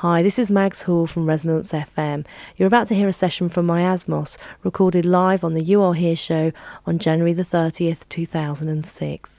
Hi, this is Mags Hall from Resonance FM. You're about to hear a session from Miasmos, recorded live on the You Are Here show on January the 30th, 2006.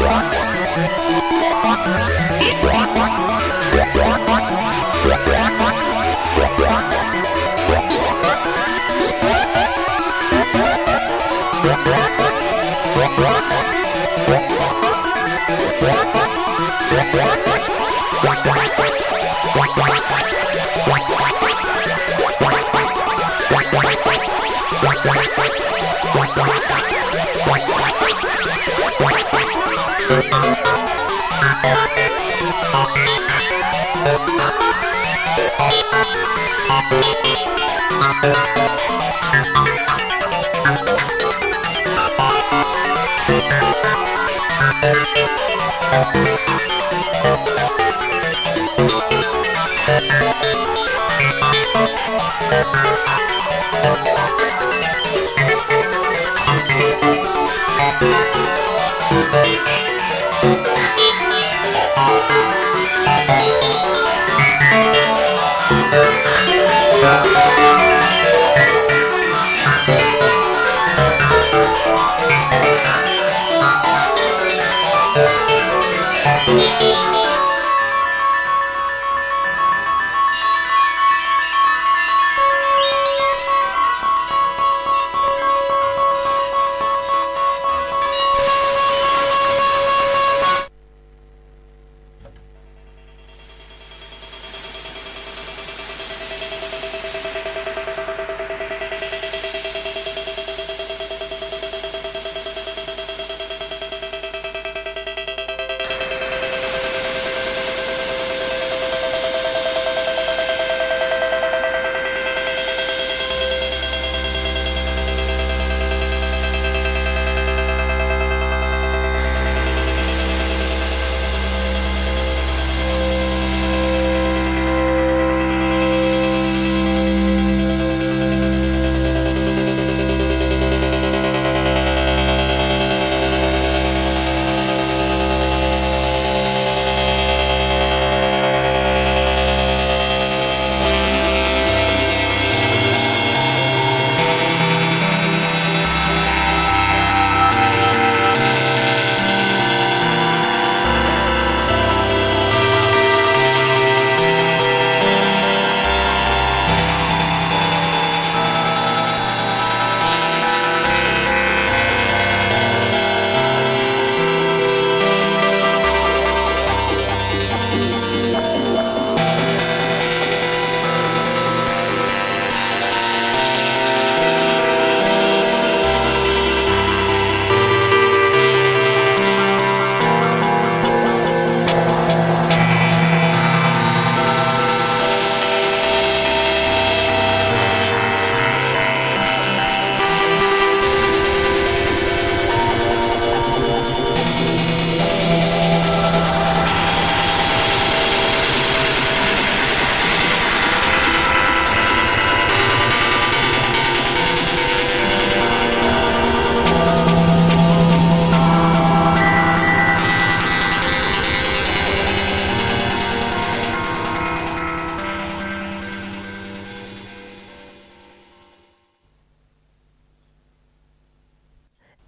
Yeah.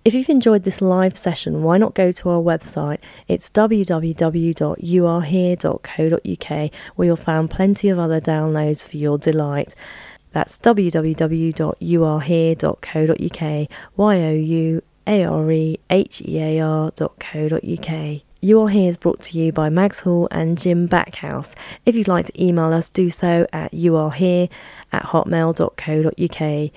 If you've enjoyed this live session, why not go to our website? It's www.youarehere.co.uk where you'll find plenty of other downloads for your delight. That's www.youarehere.co.uk, Y O U A R E H E A R.co.uk. You Are Here is brought to you by Mags Hall and Jim Backhouse. If you'd like to email us, do so at youarehere at hotmail.co.uk.